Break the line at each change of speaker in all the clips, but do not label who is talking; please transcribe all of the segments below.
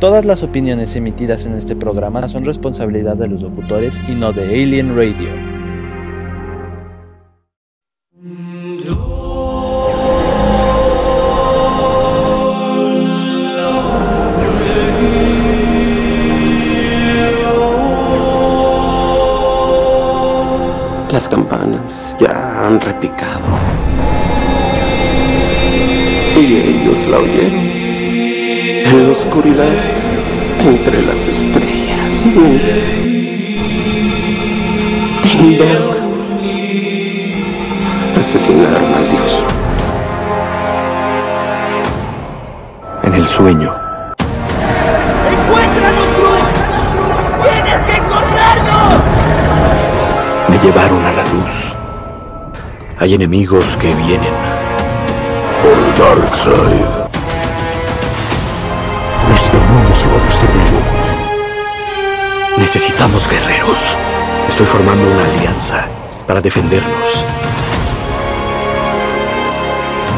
Todas las opiniones emitidas en este programa son responsabilidad de los locutores y no de Alien Radio.
Las campanas ya han repicado. Y ellos la oyeron. En la oscuridad, entre las estrellas. Ding dong. Asesinaron al dios.
En el sueño,
¡Encuéntranos, Cruz! ¡Tienes que encontrarnos!
me llevaron a la luz. Hay enemigos que vienen.
Por Dark
Necesitamos guerreros. Estoy formando una alianza para defendernos.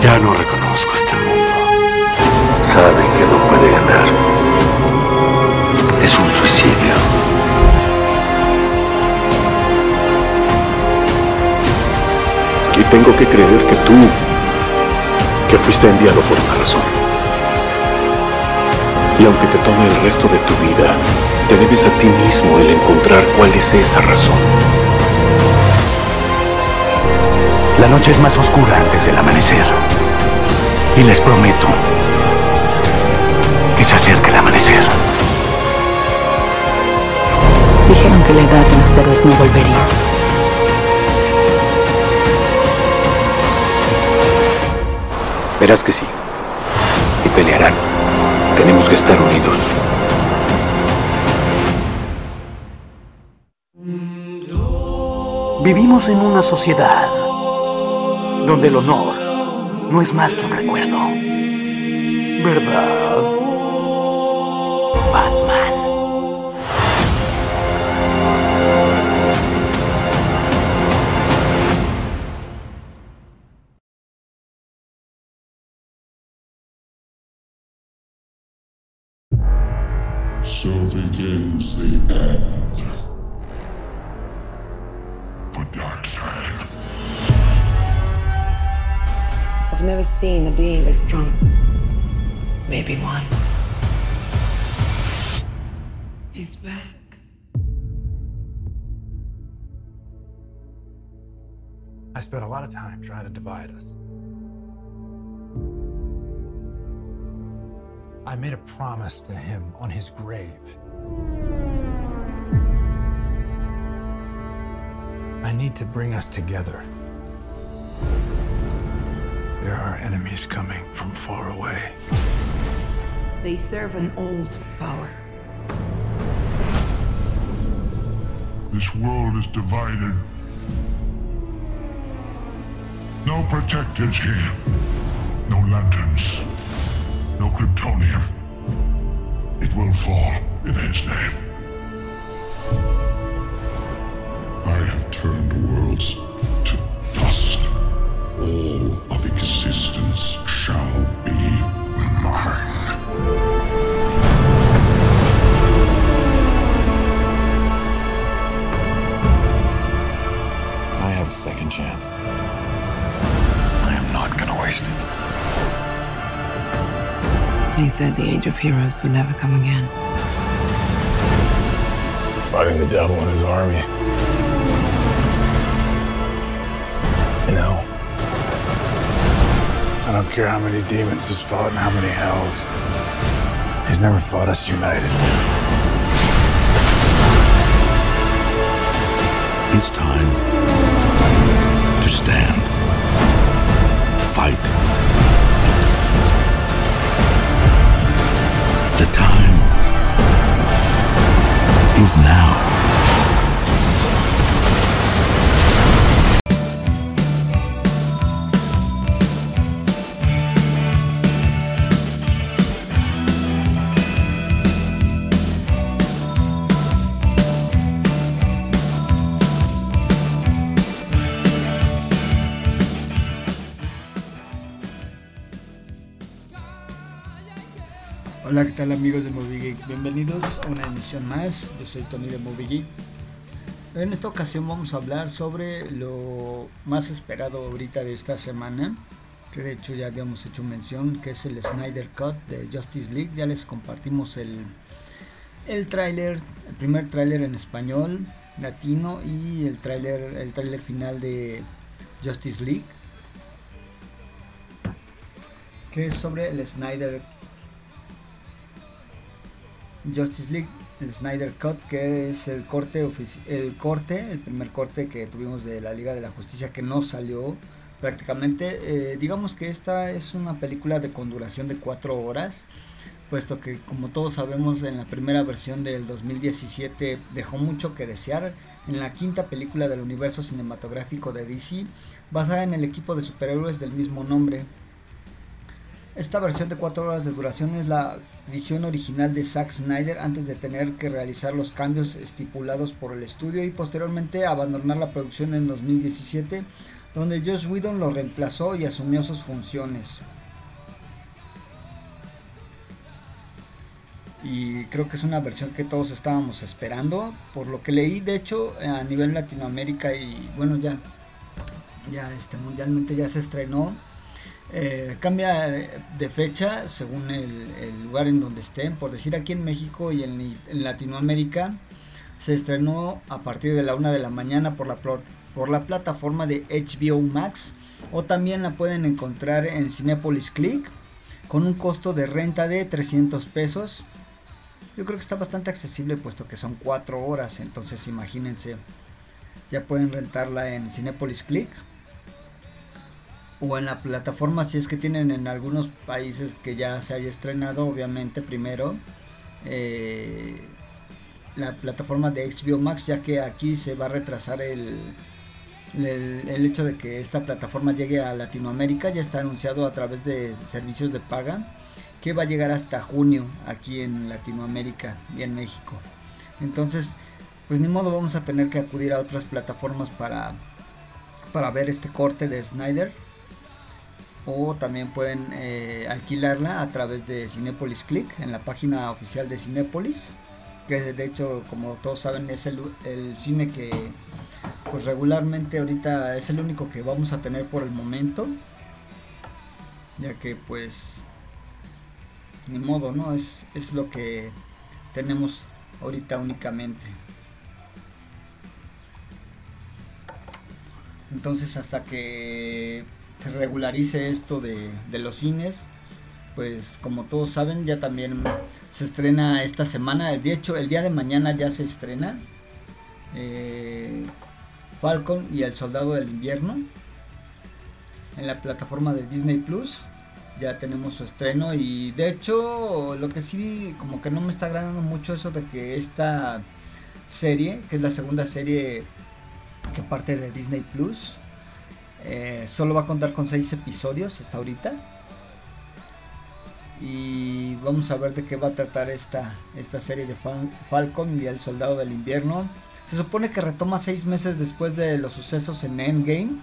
Ya no reconozco este mundo. Sabe que no puede ganar. Es un suicidio. Y tengo que creer que tú, que fuiste enviado por una razón. Y aunque te tome el resto de tu vida, te debes a ti mismo el encontrar cuál es esa razón.
La noche es más oscura antes del amanecer. Y les prometo que se acerca el amanecer.
Dijeron que la edad de los héroes no volvería.
Verás que sí. Y pelearán. Tenemos que estar unidos. Vivimos en una sociedad donde el honor no es más que un recuerdo. ¿Verdad?
Trying to divide us. I made a promise to him on his grave. I need to bring us together. There are enemies coming from far away.
They serve an old power.
This world is divided. No protectors here. No lanterns. No Kryptonium. It will fall in his name. I have turned worlds to dust. All of existence shall be mine.
I have a second chance. I am not gonna waste it.
He said the age of heroes would never come again.
Fighting the devil and his army. You know, I don't care how many demons he's fought and how many hells. He's never fought us united.
It's time to stand. Fight. The time is now.
Hola, ¿qué tal amigos de MovieGeek? Bienvenidos a una emisión más. Yo soy Tony de MovieGeek. En esta ocasión vamos a hablar sobre lo más esperado ahorita de esta semana, que de hecho ya habíamos hecho mención, que es el Snyder Cut de Justice League. Ya les compartimos el, el tráiler, el primer tráiler en español, latino y el tráiler el tráiler final de Justice League, que es sobre el Snyder Cut Justice League, el Snyder Cut, que es el corte, el corte, el primer corte que tuvimos de la Liga de la Justicia que no salió prácticamente. Eh, digamos que esta es una película de con duración de 4 horas, puesto que como todos sabemos en la primera versión del 2017 dejó mucho que desear. En la quinta película del universo cinematográfico de DC, basada en el equipo de superhéroes del mismo nombre, esta versión de 4 horas de duración es la visión original de Zack Snyder antes de tener que realizar los cambios estipulados por el estudio y posteriormente abandonar la producción en 2017 donde Josh Whedon lo reemplazó y asumió sus funciones. Y creo que es una versión que todos estábamos esperando, por lo que leí de hecho a nivel Latinoamérica y bueno ya ya este mundialmente ya se estrenó eh, cambia de fecha según el, lugar en donde estén. Por decir aquí en México y en, Latinoamérica se estrenó a partir de la una de la mañana por la, por la plataforma de HBO Max o también la pueden encontrar en Cinepolis Click con un costo de renta de 300 pesos. Yo creo que está bastante accesible puesto que son 4 horas, entonces imagínense, ya pueden rentarla en Cinepolis Click o en la plataforma si es que tienen en algunos países que ya se haya estrenado obviamente primero eh, la plataforma de HBO Max ya que aquí se va a retrasar el, el, hecho de que esta plataforma llegue a Latinoamérica ya está anunciado a través de servicios de paga que va a llegar hasta junio aquí en Latinoamérica y en México. Entonces pues ni modo vamos a tener que acudir a otras plataformas para para ver este corte de Snyder o también pueden eh, alquilarla a través de Cinepolis Click en la página oficial de Cinepolis que de hecho como todos saben es el, cine que pues regularmente ahorita es el único que vamos a tener por el momento ya que pues ni modo no es, es lo que tenemos ahorita únicamente. Entonces hasta que regularice esto de, los cines, pues como todos saben ya también se estrena esta semana, de hecho el día de mañana ya se estrena eh, Falcon y el Soldado del Invierno en la plataforma de Disney Plus. Ya tenemos su estreno y de hecho lo que sí como que no me está agradando mucho eso de que esta serie, que es la segunda serie que parte de Disney Plus, eh, solo va a contar con 6 episodios hasta ahorita. Y vamos a ver de qué va a tratar esta, esta serie de Falcon y el Soldado del Invierno. Se supone que retoma 6 meses después de los sucesos en Endgame.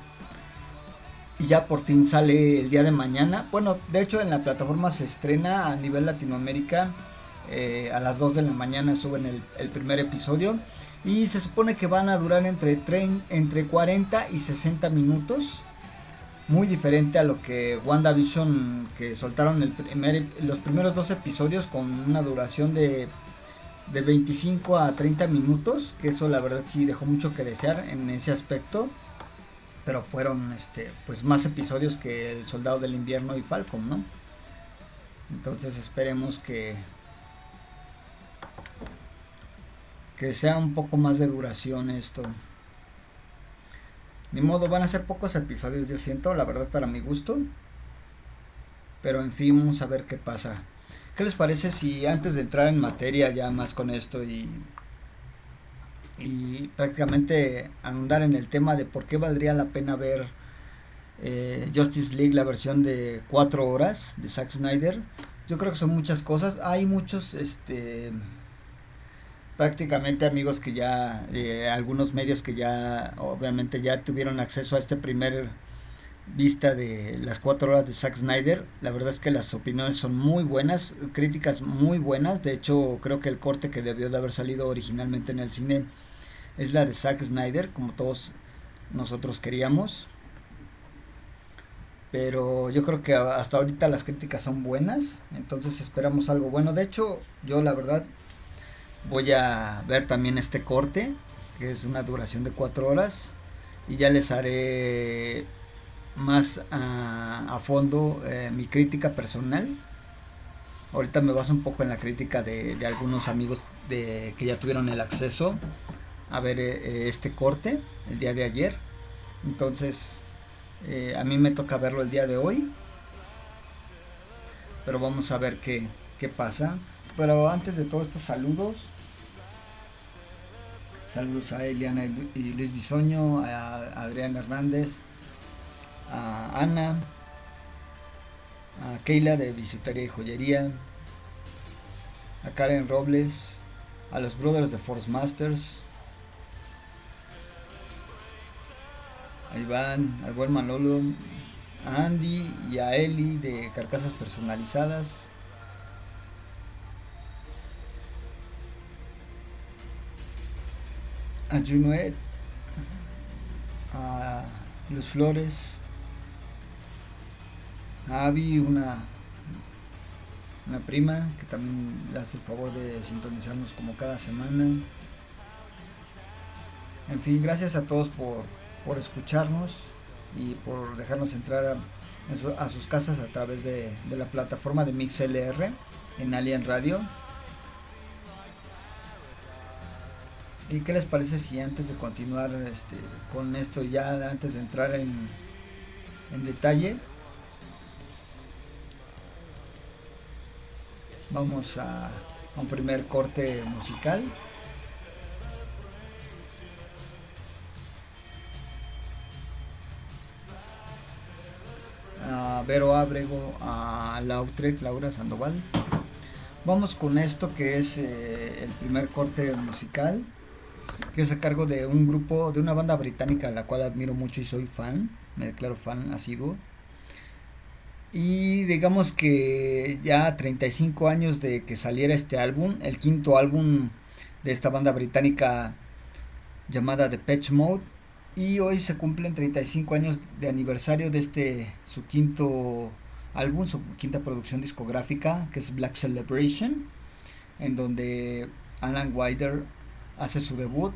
Y ya por fin sale el día de mañana. Bueno, de hecho en la plataforma se estrena a nivel Latinoamérica. Eh, a las 2 de la mañana suben el, el primer episodio y se supone que van a durar entre, entre 40 y 60 minutos. Muy diferente a lo que WandaVision que soltaron el primer, los primeros dos episodios con una duración de, de 25 a 30 minutos. Que eso la verdad sí dejó mucho que desear en ese aspecto. Pero fueron este, pues más episodios que El Soldado del Invierno y Falcon, ¿no? Entonces esperemos que, que sea un poco más de duración esto. Ni modo, van a ser pocos episodios, yo siento, la verdad, para mi gusto. Pero en fin, vamos a ver qué pasa. ¿Qué les parece si antes de entrar en materia ya más con esto y, y prácticamente andar en el tema de por qué valdría la pena ver eh, Justice League, la versión de 4 horas de Zack Snyder? Yo creo que son muchas cosas. Hay muchos, este prácticamente amigos que ya, eh, algunos medios que ya obviamente ya tuvieron acceso a este primer vista de las cuatro horas de Zack Snyder. La verdad es que las opiniones son muy buenas, críticas muy buenas. De hecho, creo que el corte que debió de haber salido originalmente en el cine es la de Zack Snyder, como todos nosotros queríamos. Pero yo creo que hasta ahorita las críticas son buenas, entonces esperamos algo bueno. De hecho, yo la verdad voy a ver también este corte, que es una duración de cuatro horas, y ya les haré más a, fondo eh, mi crítica personal. Ahorita me baso un poco en la crítica de, algunos amigos que ya tuvieron el acceso a ver eh, eh, este corte el día de ayer. Entonces, a mí me toca verlo el día de hoy. Pero vamos a ver qué, qué pasa. Pero antes de todo estos saludos. Saludos a Eliana y Luis Bisoño, a Adrián Hernández, a Ana, a Keila de Bisutería y Joyería, a Karen Robles, a los Brothers de Force Masters, a Iván, al buen Manolo, a Andy y a Eli de Carcasas Personalizadas. A Junuet, a Luz Flores, a Abby, una, una prima que también le hace el favor de sintonizarnos como cada semana. En fin, gracias a todos por, escucharnos y por dejarnos entrar a, sus casas a través de, la plataforma de MixLR en Alien Radio. ¿Y qué les parece si antes de continuar este, con esto, ya antes de entrar en, en detalle, Vamos a, un primer corte musical. A Vero Abrego, a Lautrec, Laura Sandoval. Vamos con esto que es eh, el primer corte musical, que es a cargo de un grupo, de una banda británica la cual admiro mucho y soy fan, me declaro fan asiduo. Y digamos que ya 35 años de que saliera este álbum, el quinto álbum de esta banda británica llamada The Patch Mode. Y hoy se cumplen 35 años de aniversario de este su quinto álbum, su quinta producción discográfica, que es Black Celebration, en donde Alan Wider hace su debut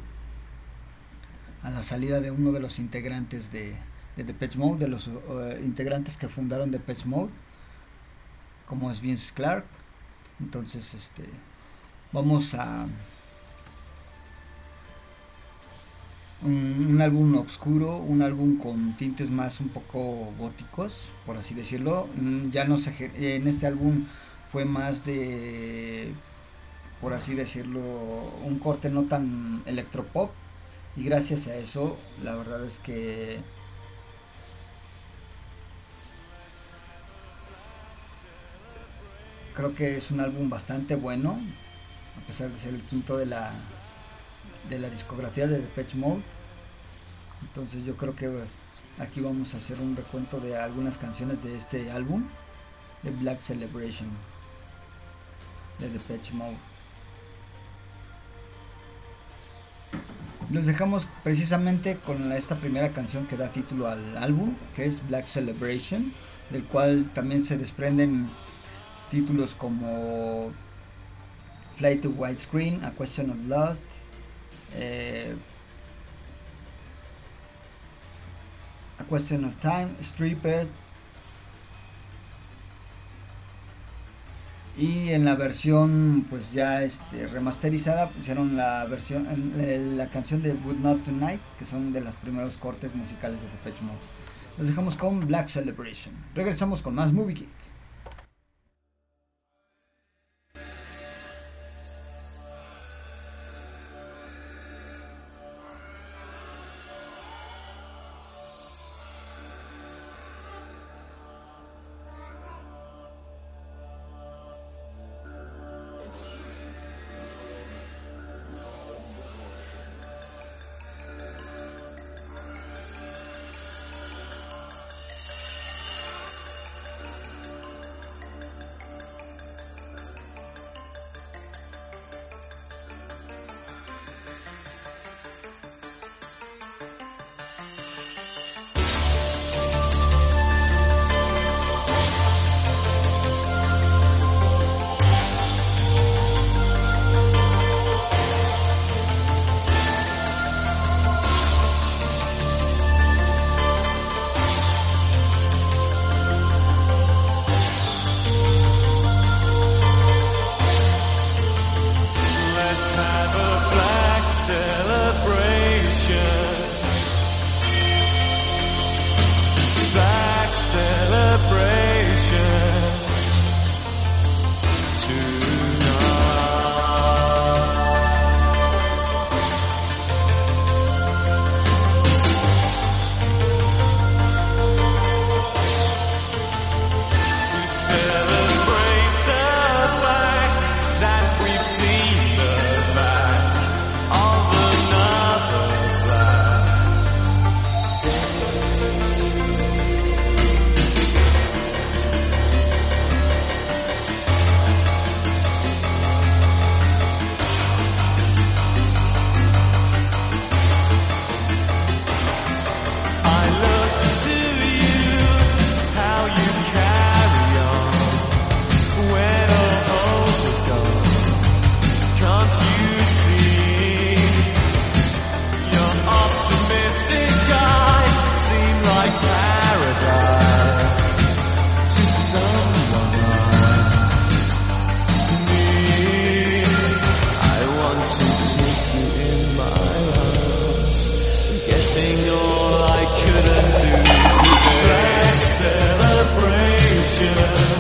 a la salida de uno de los integrantes de, de Depeche Mode, de los uh, integrantes que fundaron Depeche Mode, como es Vince Clark. Entonces, este, vamos a un, álbum oscuro, un álbum con tintes más un poco góticos, por así decirlo. Mm, ya no sé, en este álbum fue más de, por así decirlo, un corte no tan electropop. Y gracias a eso, la verdad es que Creo que es un álbum bastante bueno, a pesar de ser el quinto de la, de la discografía de Depeche Mode. Entonces yo creo que aquí vamos a hacer un recuento de algunas canciones de este álbum, de Black Celebration, de Depeche Mode. Los dejamos precisamente con esta primera canción que da título al álbum, que es Black Celebration, del cual también se desprenden títulos como Fly to Widescreen, A Question of Lust, eh, A Question of Time, Stripper. Y en la versión pues ya este, remasterizada pusieron la versión la canción de Would Not Tonight, que son de los primeros cortes musicales de Depeche Mode. Los dejamos con Black Celebration. Regresamos con más Movie Geek.
you in my arms, getting all I couldn't do today. Celebrations.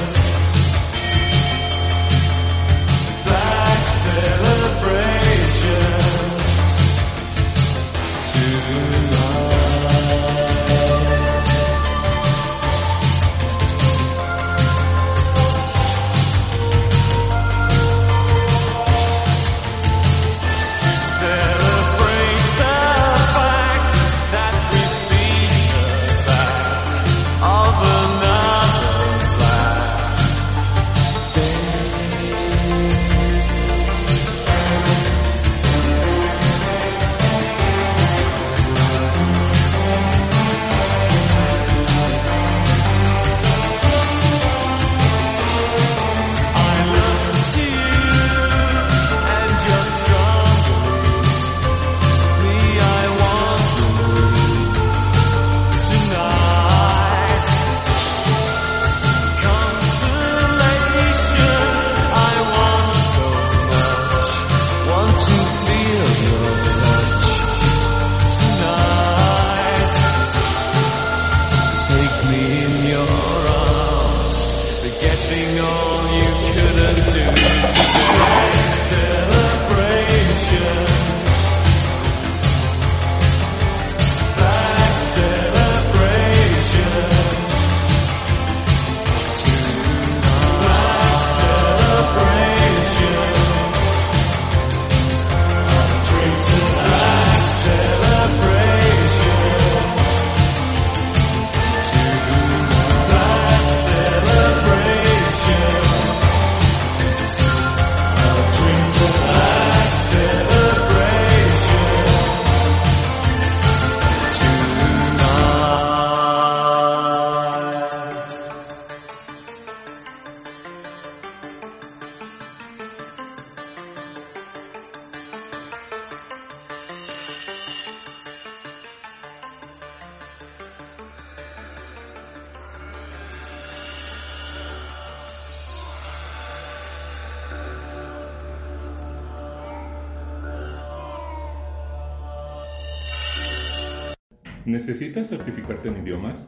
¿Necesitas certificarte en idiomas?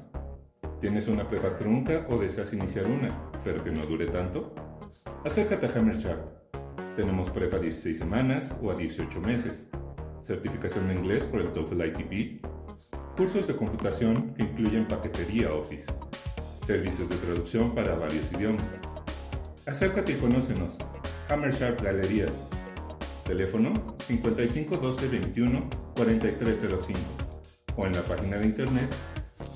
¿Tienes una prueba trunca o deseas iniciar una, pero que no dure tanto? Acércate a Hammer Tenemos prueba a 16 semanas o a 18 meses, certificación en inglés por el TOEFL ITP, cursos de computación que incluyen paquetería Office, servicios de traducción para varios idiomas. Acércate y conócenos. Hammer Galerías. Teléfono 55 12 21 4305 o en la página de internet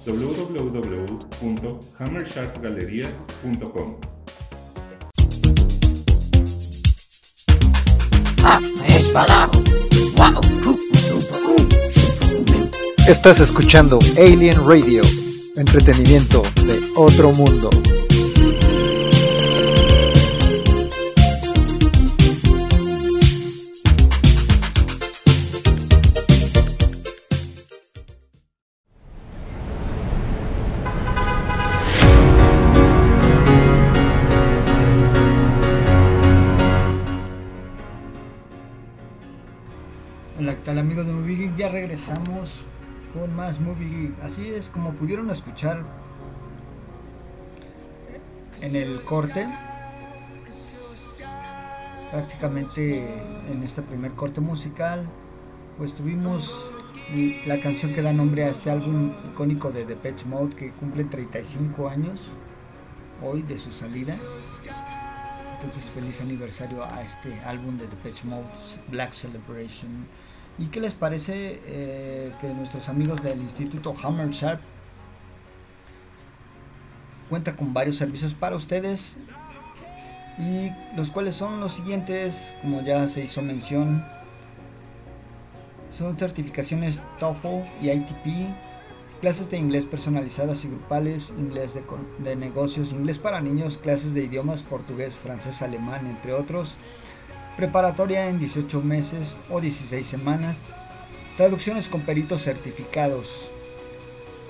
www.hammersharpgalerías.com.
Estás escuchando Alien Radio, entretenimiento de otro mundo.
Regresamos con más Movie Así es como pudieron escuchar en el corte. Prácticamente en este primer corte musical, pues tuvimos la canción que da nombre a este álbum icónico de Depeche Mode que cumple 35 años hoy de su salida. Entonces feliz aniversario a este álbum de Depeche Mode, Black Celebration ¿Y qué les parece eh, que nuestros amigos del Instituto Hammer Sharp cuenta con varios servicios para ustedes? Y los cuales son los siguientes, como ya se hizo mención, son certificaciones TOEFL y ITP, clases de inglés personalizadas y grupales, inglés de, de negocios, inglés para niños, clases de idiomas portugués, francés, alemán, entre otros preparatoria en 18 meses o 16 semanas, traducciones con peritos certificados.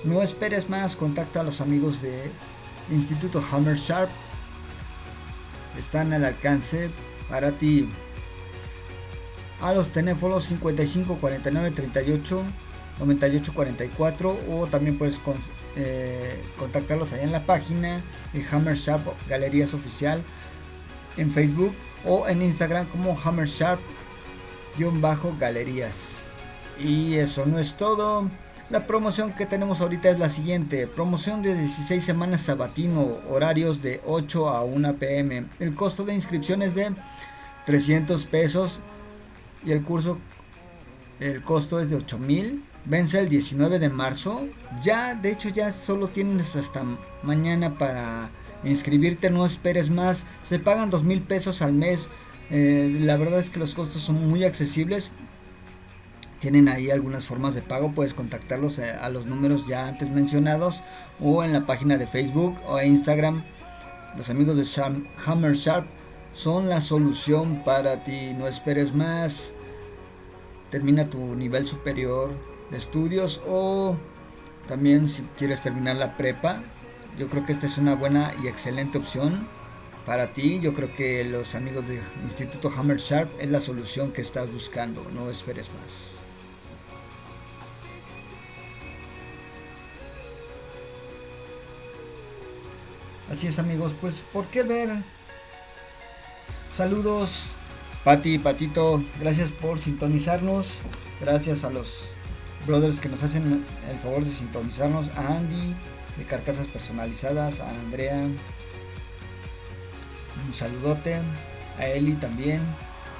No esperes más, contacta a los amigos de Instituto Hammer Sharp. Están al alcance para ti. A los teléfonos 55 49 38 98 44 o también puedes eh, contactarlos ahí en la página de Hammer Sharp Galerías Oficial en Facebook o en Instagram como Hammer Sharp-Galerías. Y eso no es todo. La promoción que tenemos ahorita es la siguiente. Promoción de 16 semanas sabatino, horarios de 8 a 1 pm. El costo de inscripción es de 300 pesos y el curso, el costo es de 8 mil. Vence el 19 de marzo. Ya, de hecho, ya solo tienes hasta mañana para inscribirte. No esperes más. Se pagan 2 mil pesos al mes. Eh, la verdad es que los costos son muy accesibles tienen ahí algunas formas de pago, puedes contactarlos eh, a, los números ya antes mencionados o en la página de Facebook o Instagram. Los amigos de Hammer Sharp son la solución para ti. No esperes más. Termina tu nivel superior de estudios o también si quieres terminar la prepa. Yo creo que esta es una buena y excelente opción para ti. Yo creo que los amigos del Instituto Hammer Sharp es la solución que estás buscando. No esperes más. Así es amigos, pues ¿por qué ver? Saludos, Pati, Patito, gracias por sintonizarnos. Gracias a los brothers que nos hacen el favor de sintonizarnos. A Andy de Carcasas Personalizadas, a Andrea. Un saludote. A Eli también.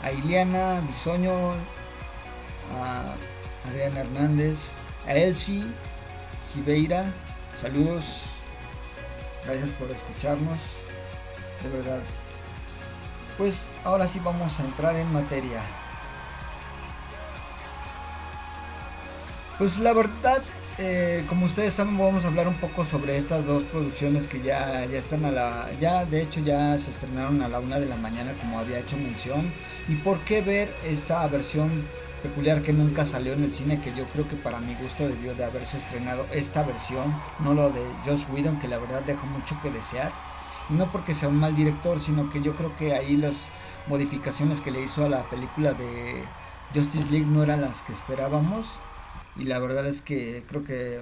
A Iliana Bisoño. A Adriana Hernández. A Elsie Sibeira. Saludos. Gracias por escucharnos. De verdad. Pues ahora sí vamos a entrar en materia. Pues la verdad, eh, como ustedes saben, vamos a hablar un poco sobre estas dos producciones que ya, ya están a la. Ya de hecho ya se estrenaron a la una de la mañana, como había hecho mención. Y por qué ver esta versión peculiar que nunca salió en el cine, que yo creo que para mi gusto debió de haberse estrenado esta versión, no lo de Josh Whedon, que la verdad dejó mucho que desear. Y no porque sea un mal director, sino que yo creo que ahí las modificaciones que le hizo a la película de Justice League no eran las que esperábamos. Y la verdad es que creo que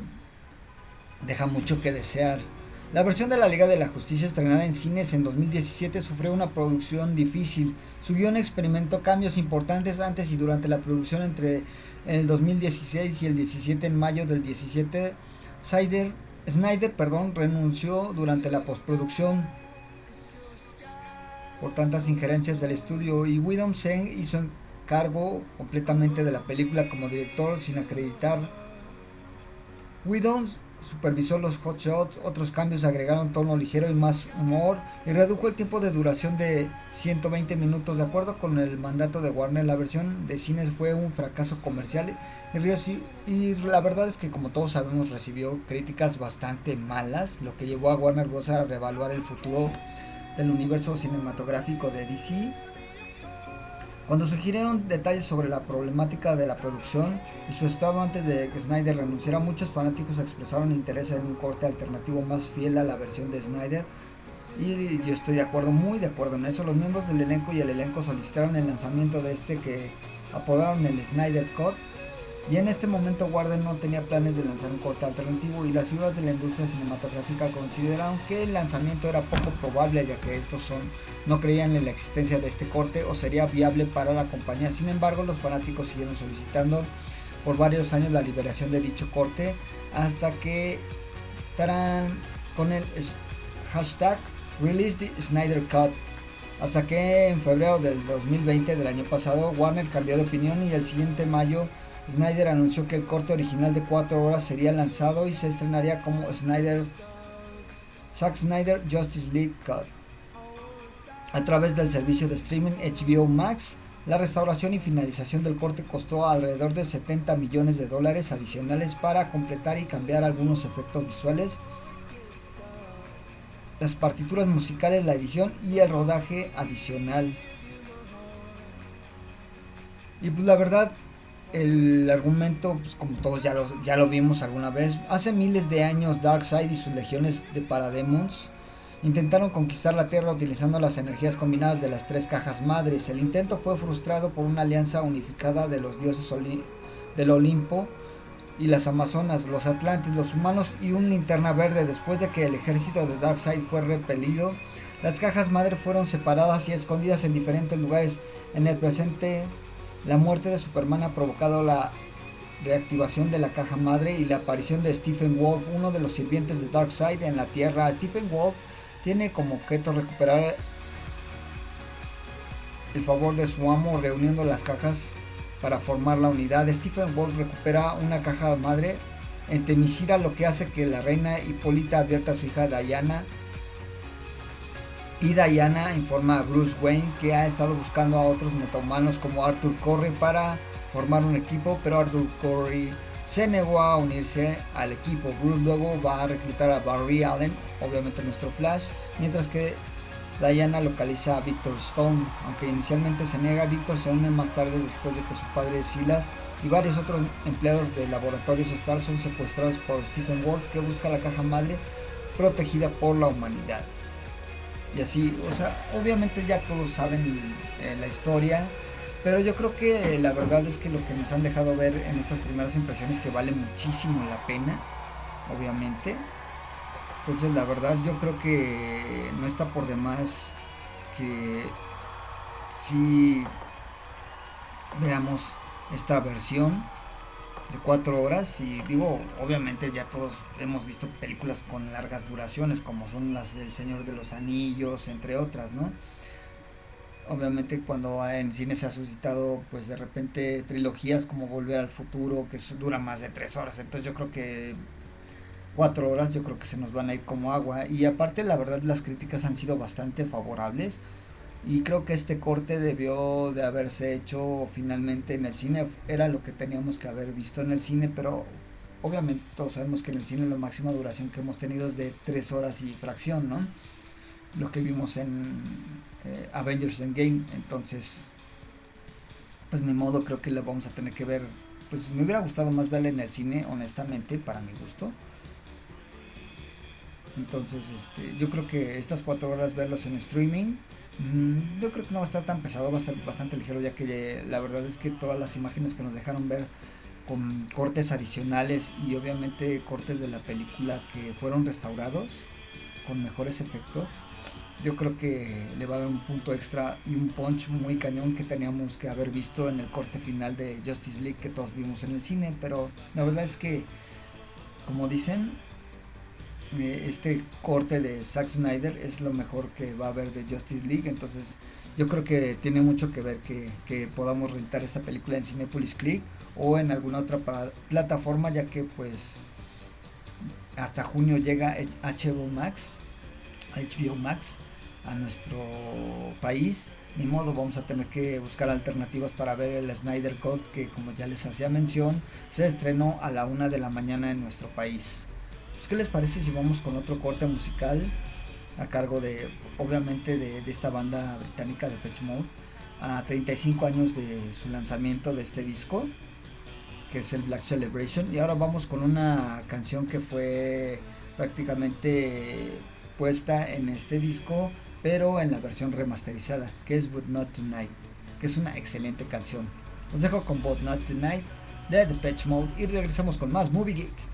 deja mucho que desear. La versión de la Liga de la Justicia estrenada en cines en 2017 sufrió una producción difícil. Su guion experimentó cambios importantes antes y durante la producción entre el 2016 y el 17 en mayo del 17. Snyder, Snyder perdón, renunció durante la postproducción por tantas injerencias del estudio y Widom Seng hizo cargo completamente de la película como director sin acreditar. Widom supervisó los hot shots, otros cambios agregaron tono ligero y más humor y redujo el tiempo de duración de 120 minutos. De acuerdo con el mandato de Warner, la versión de cines fue un fracaso comercial y la verdad es que como todos sabemos recibió críticas bastante malas, lo que llevó a Warner Bros. a reevaluar el futuro del universo cinematográfico de DC cuando sugirieron detalles sobre la problemática de la producción y su estado antes de que Snyder renunciara, muchos fanáticos expresaron interés en un corte alternativo más fiel a la versión de Snyder. Y yo estoy de acuerdo, muy de acuerdo en eso. Los miembros del elenco y el elenco solicitaron el lanzamiento de este que apodaron el Snyder Cut y en este momento Warner no tenía planes de lanzar un corte alternativo y las figuras de la industria cinematográfica consideraron que el lanzamiento era poco probable ya que estos son, no creían en la existencia de este corte o sería viable para la compañía. Sin embargo, los fanáticos siguieron solicitando por varios años la liberación de dicho corte hasta que estarán con el hashtag Release the Snyder. Hasta que en febrero del 2020 del año pasado Warner cambió de opinión y el siguiente mayo Snyder anunció que el corte original de 4 horas sería lanzado y se estrenaría como Snyder Zack Snyder Justice League Cut. A través del servicio de streaming HBO Max, la restauración y finalización del corte costó alrededor de 70 millones de dólares adicionales para completar y cambiar algunos efectos visuales, las partituras musicales, la edición y el rodaje adicional. Y pues la verdad, el argumento, pues como todos ya lo, ya lo vimos alguna vez, hace miles de años Darkseid y sus legiones de parademons intentaron conquistar la Tierra utilizando las energías combinadas de las tres cajas madres. El intento fue frustrado por una alianza unificada de los dioses del Olimpo y las Amazonas, los Atlantes, los humanos y un linterna verde. Después de que el ejército de Darkseid fue repelido, las cajas madre fueron separadas y escondidas en diferentes lugares. En el presente, la muerte de Superman ha provocado la reactivación de la caja madre y la aparición de Stephen Wolf, uno de los sirvientes de Darkseid en la Tierra. Stephen Wolf tiene como objeto recuperar el favor de su amo reuniendo las cajas para formar la unidad. Stephen Wolf recupera una caja madre en Temisira, lo que hace que la reina Hipólita advierta a su hija Diana. Y Diana informa a Bruce Wayne que ha estado buscando a otros metahumanos como Arthur Curry para formar un equipo, pero Arthur Curry se negó a unirse al equipo. Bruce luego va a reclutar a Barry Allen, obviamente nuestro Flash, mientras que Diana localiza a Victor Stone, aunque inicialmente se niega, Victor se une más tarde después de que su padre Silas y varios otros empleados de laboratorios Star son secuestrados por Stephen Wolf que busca la caja madre protegida por la humanidad. Y así, o sea, obviamente ya todos saben eh, la historia, pero yo creo que la verdad es que lo que nos han dejado ver en estas primeras impresiones que vale muchísimo la pena, obviamente. Entonces la verdad yo creo que no está por demás que si veamos esta versión de cuatro horas y digo obviamente ya todos hemos visto películas con largas duraciones como son las del Señor de los Anillos entre otras no obviamente cuando en cine se ha suscitado pues de repente trilogías como Volver al Futuro que dura más de tres horas entonces yo creo que cuatro horas yo creo que se nos van a ir como agua. Y aparte la verdad las críticas han sido bastante favorables y creo que este corte debió de haberse hecho finalmente en el cine. Era lo que teníamos que haber visto en el cine pero obviamente todos sabemos que en el cine la máxima duración que hemos tenido es de tres horas y fracción no lo que vimos en eh, Avengers Endgame. Entonces pues ni modo creo que lo vamos a tener que ver. Pues me hubiera gustado más verla en el cine honestamente para mi gusto. Entonces, este, yo creo que estas cuatro horas verlos en streaming, yo creo que no va a estar tan pesado, va a ser bastante ligero, ya que la verdad es que todas las imágenes que nos dejaron ver con cortes adicionales y obviamente cortes de la película que fueron restaurados con mejores efectos, yo creo que le va a dar un punto extra y un punch muy cañón que teníamos que haber visto en el corte final de Justice League que todos vimos en el cine, pero la verdad es que, como dicen, este corte de Zack Snyder es lo mejor que va a haber de Justice League. Entonces, yo creo que tiene mucho que ver que, podamos rentar esta película en Cinepolis Click o en alguna otra plataforma, ya que pues hasta junio llega HBO Max, HBO Max a nuestro país. Ni modo, vamos a tener que buscar alternativas para ver el Snyder Cut que como ya les hacía mención, se estrenó a la una de la mañana en nuestro país. Pues, ¿Qué les parece si vamos con otro corte musical a cargo de, obviamente, de, esta banda británica de Patch Mode? A 35 años de su lanzamiento de este disco, que es el Black Celebration. Y ahora vamos con una canción que fue prácticamente puesta en este disco, pero en la versión remasterizada, que es But Not Tonight, que es una excelente canción. Os dejo con But Not Tonight de The Patch Mode y regresamos con más Movie Geek.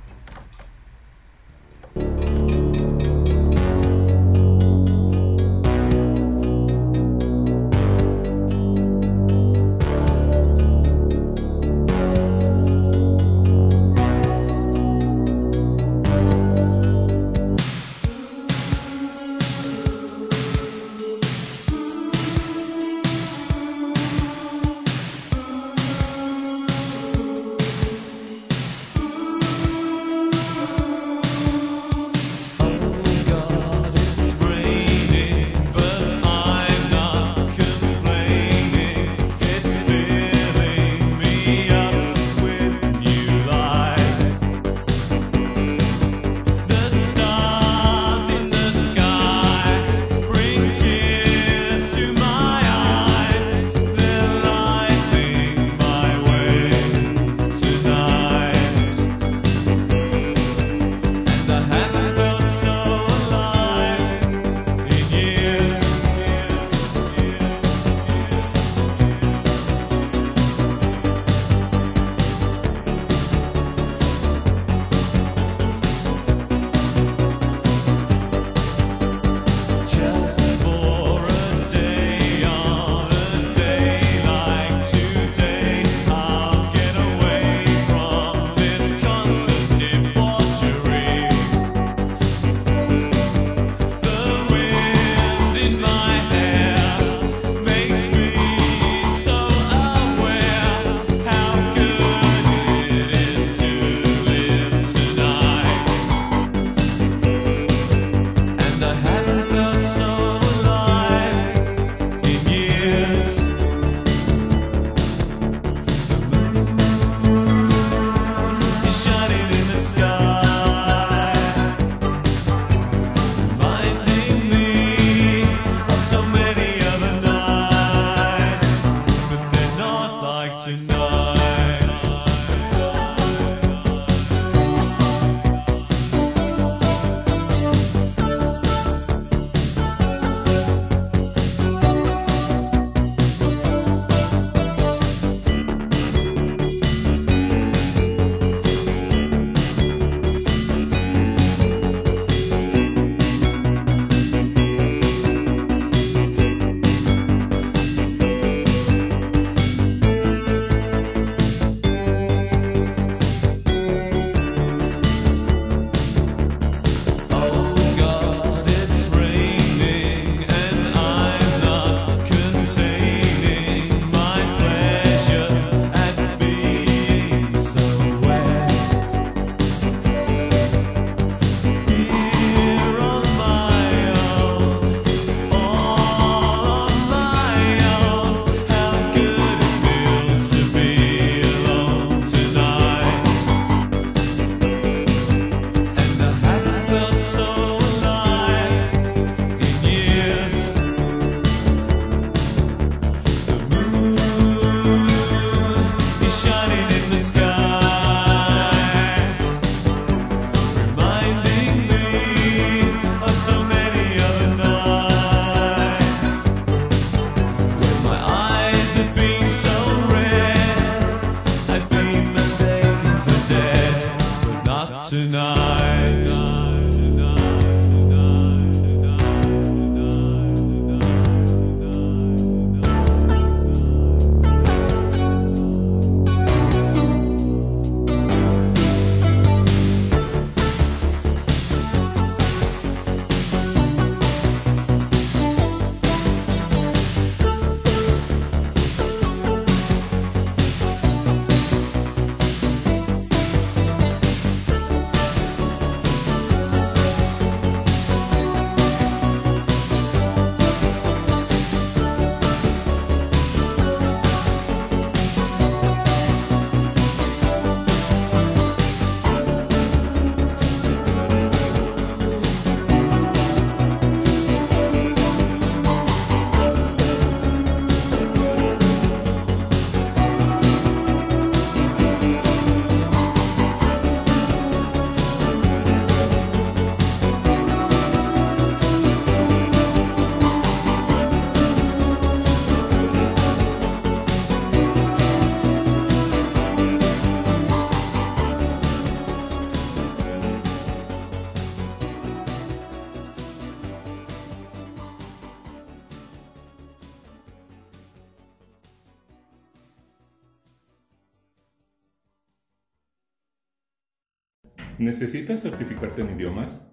¿Necesitas certificarte en idiomas?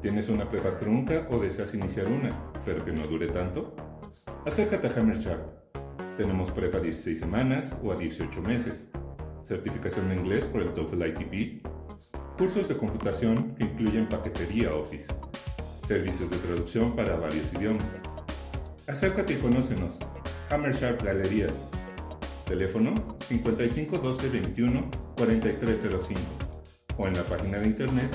¿Tienes una prepa trunca o deseas iniciar una, pero que no dure tanto? Acércate a Hammer Sharp. Tenemos prepa a 16 semanas o a 18 meses, certificación en inglés por el TOEFL ITP, cursos de computación que incluyen paquetería Office, servicios de traducción para varios idiomas. Acércate y conócenos. Hammer Sharp Galerías. Teléfono 55 12 21 4305 o en la página de internet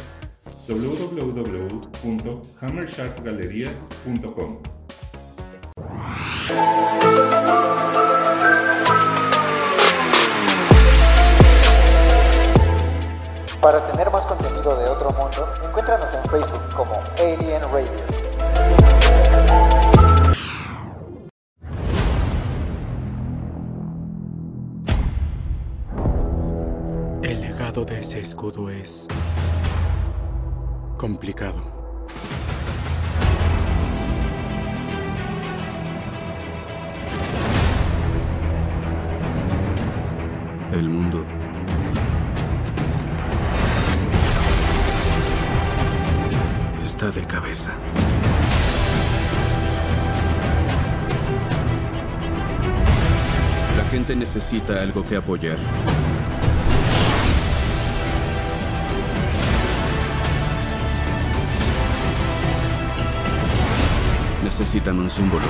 www.hammersharpgalerías.com.
Para tener más contenido de otro mundo, encuéntranos en Facebook como Alien Radio.
De ese escudo es complicado.
El mundo está de cabeza. La gente necesita algo que apoyar. Necesitan un símbolo.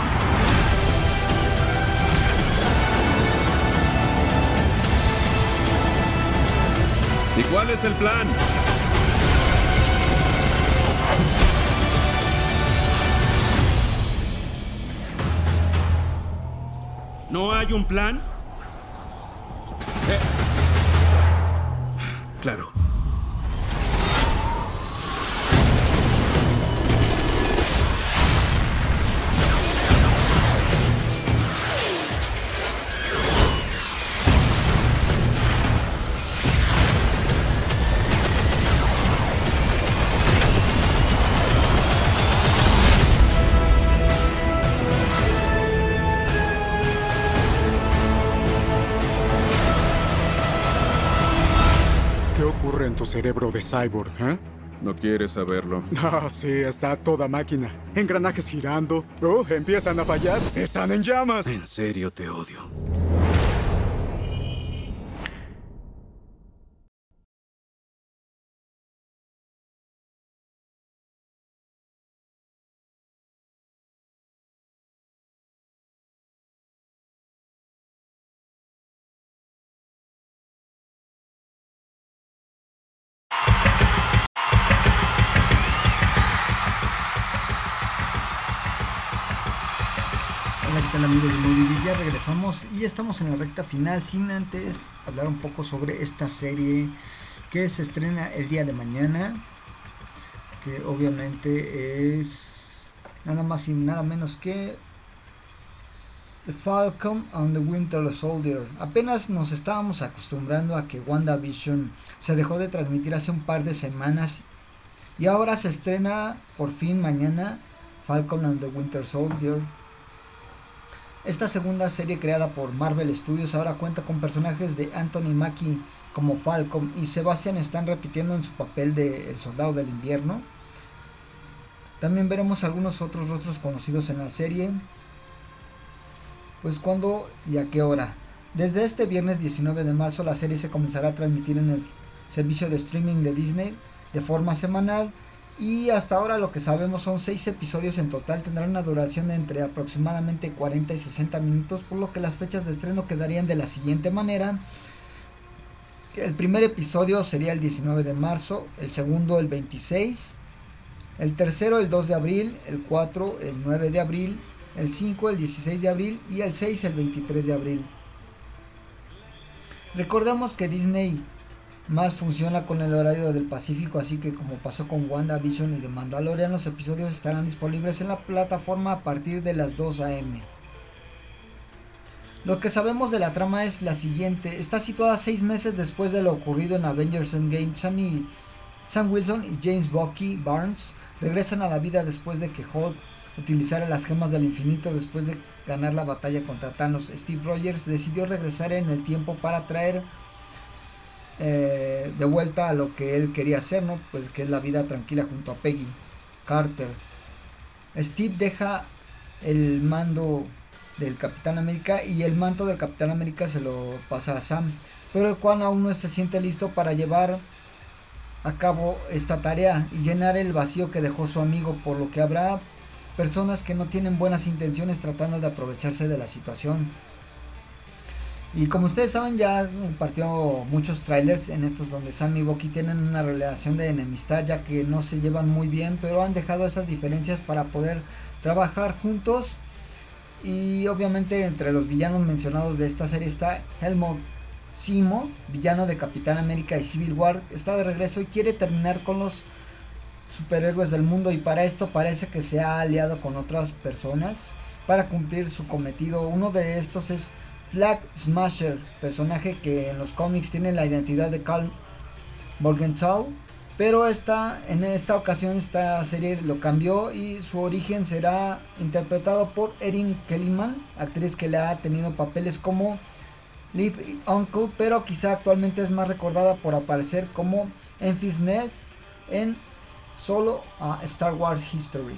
¿Y cuál es el plan? ¿No hay un plan?
Cerebro de cyborg, eh?
No quieres saberlo.
Ah, sí, está toda máquina. Engranajes girando. Oh, empiezan a fallar. Están en llamas.
En serio te odio.
Tal amigos de Movie Ya regresamos y estamos en la recta final sin antes hablar un poco sobre esta serie que se estrena el día de mañana, que obviamente es nada más y nada menos que The Falcon and the Winter Soldier. Apenas nos estábamos acostumbrando a que WandaVision se dejó de transmitir hace un par de semanas y ahora se estrena por fin mañana Falcon and the Winter Soldier. Esta segunda serie creada por Marvel Studios ahora cuenta con personajes de Anthony Mackie como Falcon y Sebastian están repitiendo en su papel de El Soldado del Invierno. También veremos algunos otros rostros conocidos en la serie. Pues cuándo y a qué hora. Desde este viernes 19 de marzo la serie se comenzará a transmitir en el servicio de streaming de Disney de forma semanal y hasta ahora lo que sabemos son 6 episodios en total, tendrán una duración de entre aproximadamente 40 y 60 minutos, por lo que las fechas de estreno quedarían de la siguiente manera. El primer episodio sería el 19 de marzo, el segundo el 26, el tercero el 2 de abril, el 4 el 9 de abril, el 5 el 16 de abril y el 6 el 23 de abril. Recordamos que Disney más funciona con el horario del Pacífico, así que como pasó con WandaVision y The Mandalorian, los episodios estarán disponibles en la plataforma a partir de las 2 am. Lo que sabemos de la trama es la siguiente, está situada 6 meses después de lo ocurrido en Avengers Endgame. Sam, y, Sam Wilson y James Bucky Barnes regresan a la vida después de que Hulk utilizara las gemas del infinito después de ganar la batalla contra Thanos. Steve Rogers decidió regresar en el tiempo para traer eh, de vuelta a lo que él quería hacer, ¿no? Pues que es la vida tranquila junto a Peggy Carter. Steve deja el mando del Capitán América y el manto del Capitán América se lo pasa a Sam, pero el cual aún no se siente listo para llevar a cabo esta tarea y llenar el vacío que dejó su amigo, por lo que habrá personas que no tienen buenas intenciones tratando de aprovecharse de la situación. Y como ustedes saben, ya compartió muchos trailers en estos donde Sam y Bucky tienen una relación de enemistad, ya que no se llevan muy bien, pero han dejado esas diferencias para poder trabajar juntos. Y obviamente entre los villanos mencionados de esta serie está Helmut Simo, villano de Capitán América y Civil War, está de regreso y quiere terminar con los superhéroes del mundo y para esto parece que se ha aliado con otras personas para cumplir su cometido. Uno de estos es Flag Smasher, personaje que en los cómics tiene la identidad de Carl Morgenthau, pero esta, en esta ocasión esta serie lo cambió y su origen será interpretado por Erin Kellyman, actriz que le ha tenido papeles como Liv Uncle, pero quizá actualmente es más recordada por aparecer como Enfys Nest en solo a Star Wars History.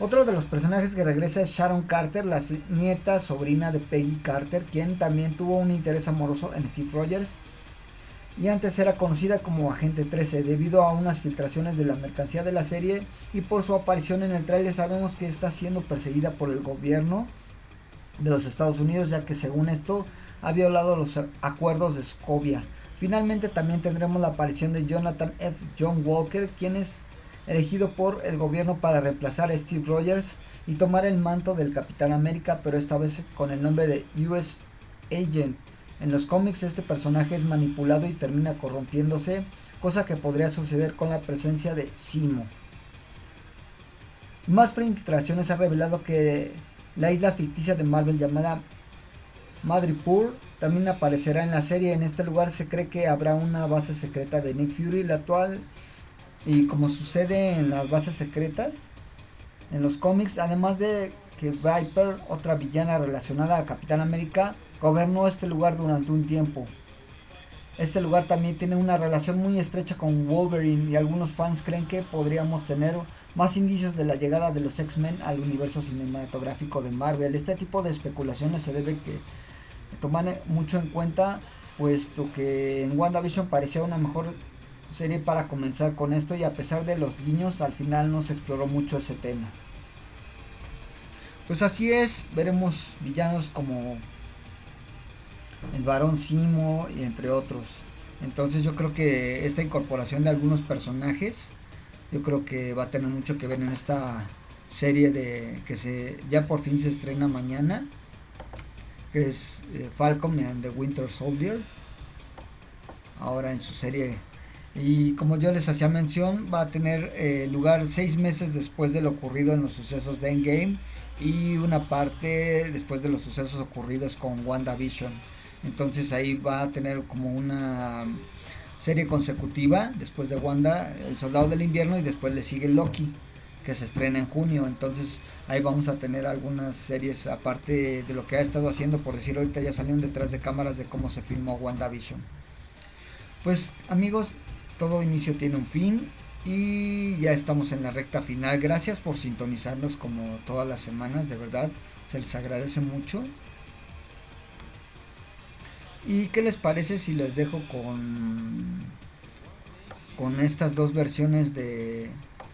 Otro de los personajes que regresa es Sharon Carter, la nieta sobrina de Peggy Carter, quien también tuvo un interés amoroso en Steve Rogers y antes era conocida como Agente 13 debido a unas filtraciones de la mercancía de la serie y por su aparición en el trailer sabemos que está siendo perseguida por el gobierno de los Estados Unidos ya que según esto ha violado los acuerdos de Scovia. Finalmente también tendremos la aparición de Jonathan F. John Walker, quien es elegido por el gobierno para reemplazar a Steve Rogers y tomar el manto del Capitán América, pero esta vez con el nombre de US Agent. En los cómics este personaje es manipulado y termina corrompiéndose, cosa que podría suceder con la presencia de Simo. Más filtraciones ha revelado que la isla ficticia de Marvel llamada Madripoor también aparecerá en la serie. En este lugar se cree que habrá una base secreta de Nick Fury, la actual y como sucede en las bases secretas, en los cómics, además de que Viper, otra villana relacionada a Capitán América, gobernó este lugar durante un tiempo. Este lugar también tiene una relación muy estrecha con Wolverine y algunos fans creen que podríamos tener más indicios de la llegada de los X-Men al universo cinematográfico de Marvel. Este tipo de especulaciones se debe que tomar mucho en cuenta puesto que en WandaVision parecía una mejor serie para comenzar con esto y a pesar de los guiños al final no se exploró mucho ese tema. Pues así es, veremos villanos como el varón Simo y entre otros. Entonces yo creo que esta incorporación de algunos personajes, yo creo que va a tener mucho que ver en esta serie de que se ya por fin se estrena mañana, que es eh, Falcon and the Winter Soldier. Ahora en su serie y como yo les hacía mención, va a tener eh, lugar seis meses después de lo ocurrido en los sucesos de Endgame y una parte después de los sucesos ocurridos con WandaVision. Entonces ahí va a tener como una serie consecutiva después de Wanda, El Soldado del Invierno y después le sigue Loki, que se estrena en junio. Entonces ahí vamos a tener algunas series aparte de lo que ha estado haciendo, por decir ahorita ya salieron detrás de cámaras de cómo se filmó WandaVision. Pues amigos, todo inicio tiene un fin y ya estamos en la recta final. Gracias por sintonizarnos como todas las semanas, de verdad, se les agradece mucho. ¿Y qué les parece si les dejo con con estas dos versiones de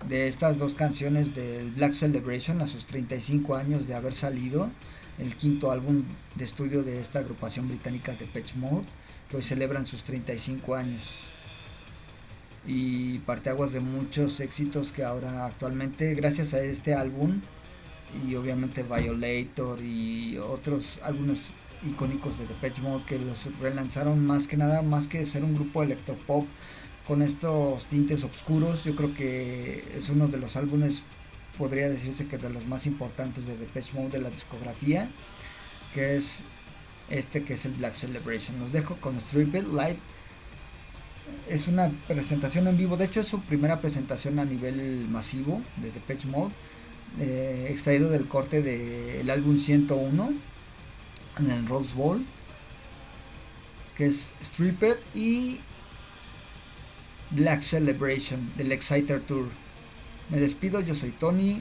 de estas dos canciones del Black Celebration a sus 35 años de haber salido, el quinto álbum de estudio de esta agrupación británica de Patch Mode, que hoy celebran sus 35 años y parteaguas de muchos éxitos que ahora actualmente gracias a este álbum y obviamente Violator y otros álbumes icónicos de Depeche Mode que los relanzaron más que nada más que ser un grupo electropop con estos tintes oscuros yo creo que es uno de los álbumes podría decirse que de los más importantes de Depeche Mode de la discografía que es este que es el Black Celebration. Los dejo con Strip Live es una presentación en vivo, de hecho es su primera presentación a nivel masivo de Depeche Mode, eh, extraído del corte del de álbum 101 en el Rose Bowl, que es Stripped y
Black Celebration del Exciter Tour. Me despido, yo soy Tony.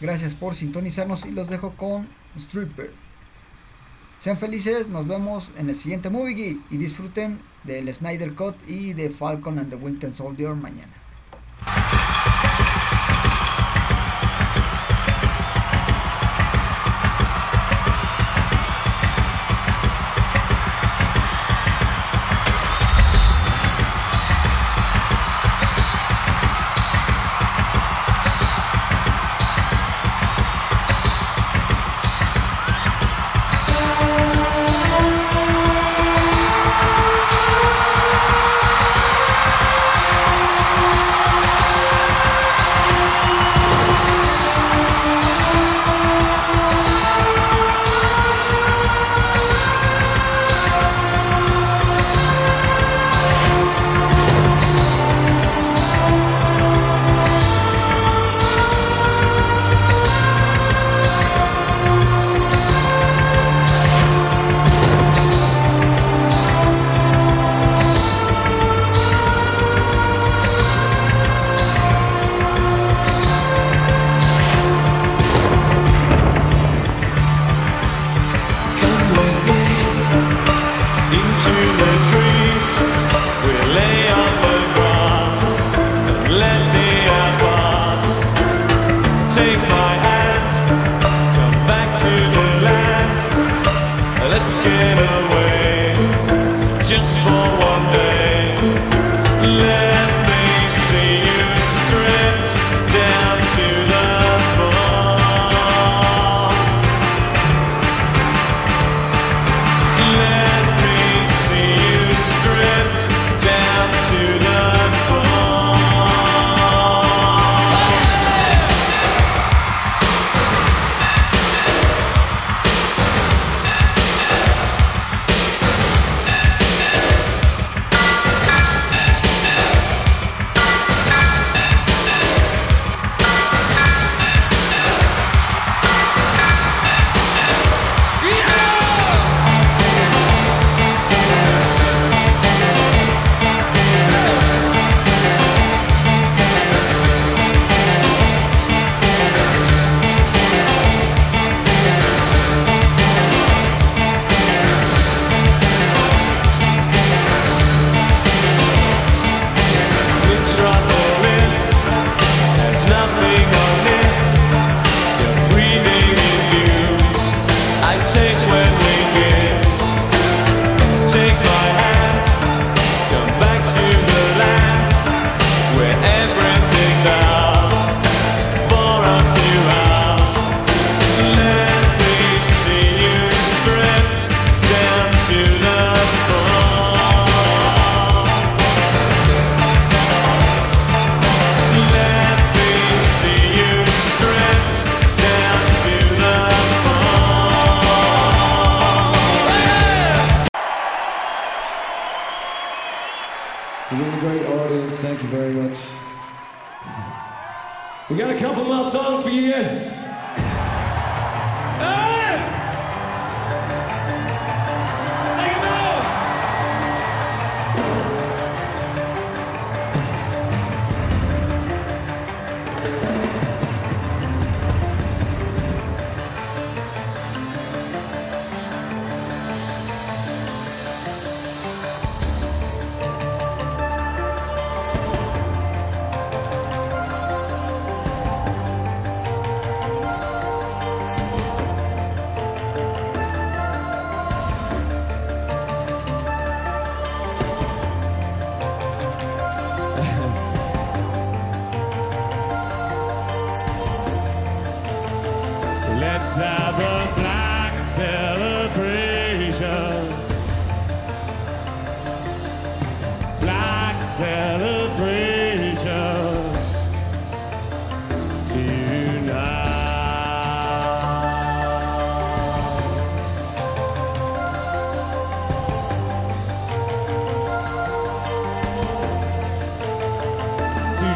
Gracias por sintonizarnos y los dejo con Stripper. Sean felices, nos vemos en el siguiente Movie Geek y disfruten del Snyder Cut y de Falcon and the Winter Soldier mañana.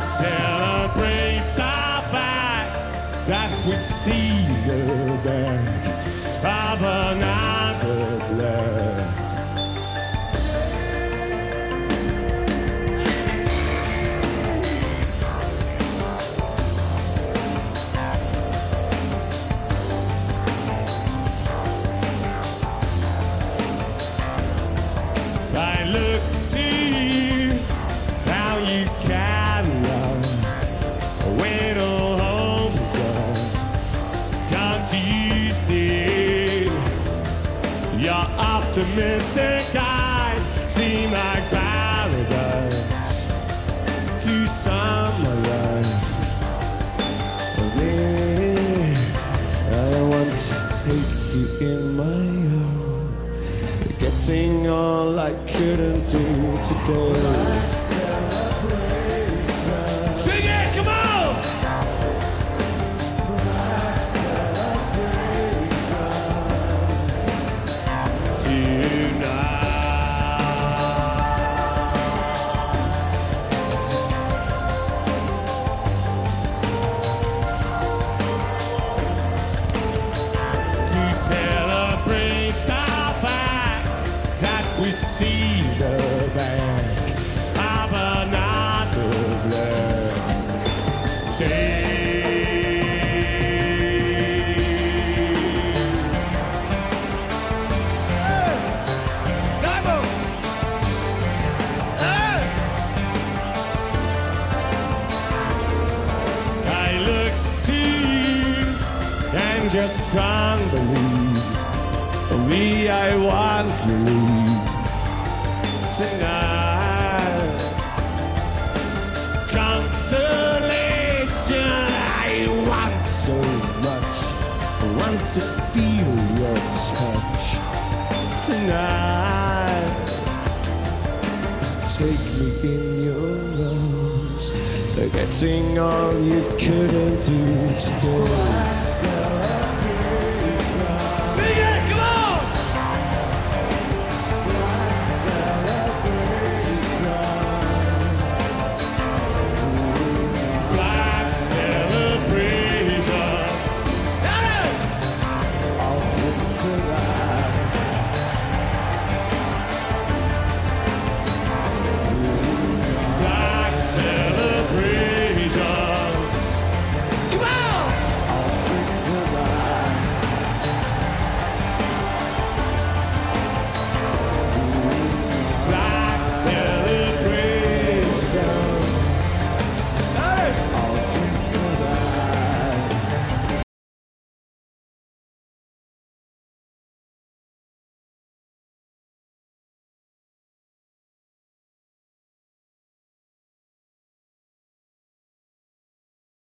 celebrate the fact that we see the back of an eye. Couldn't do today. And just can't we I want to leave tonight. Consolation I want so much. I want to feel your touch tonight. Take me in your arms, forgetting all you couldn't do today.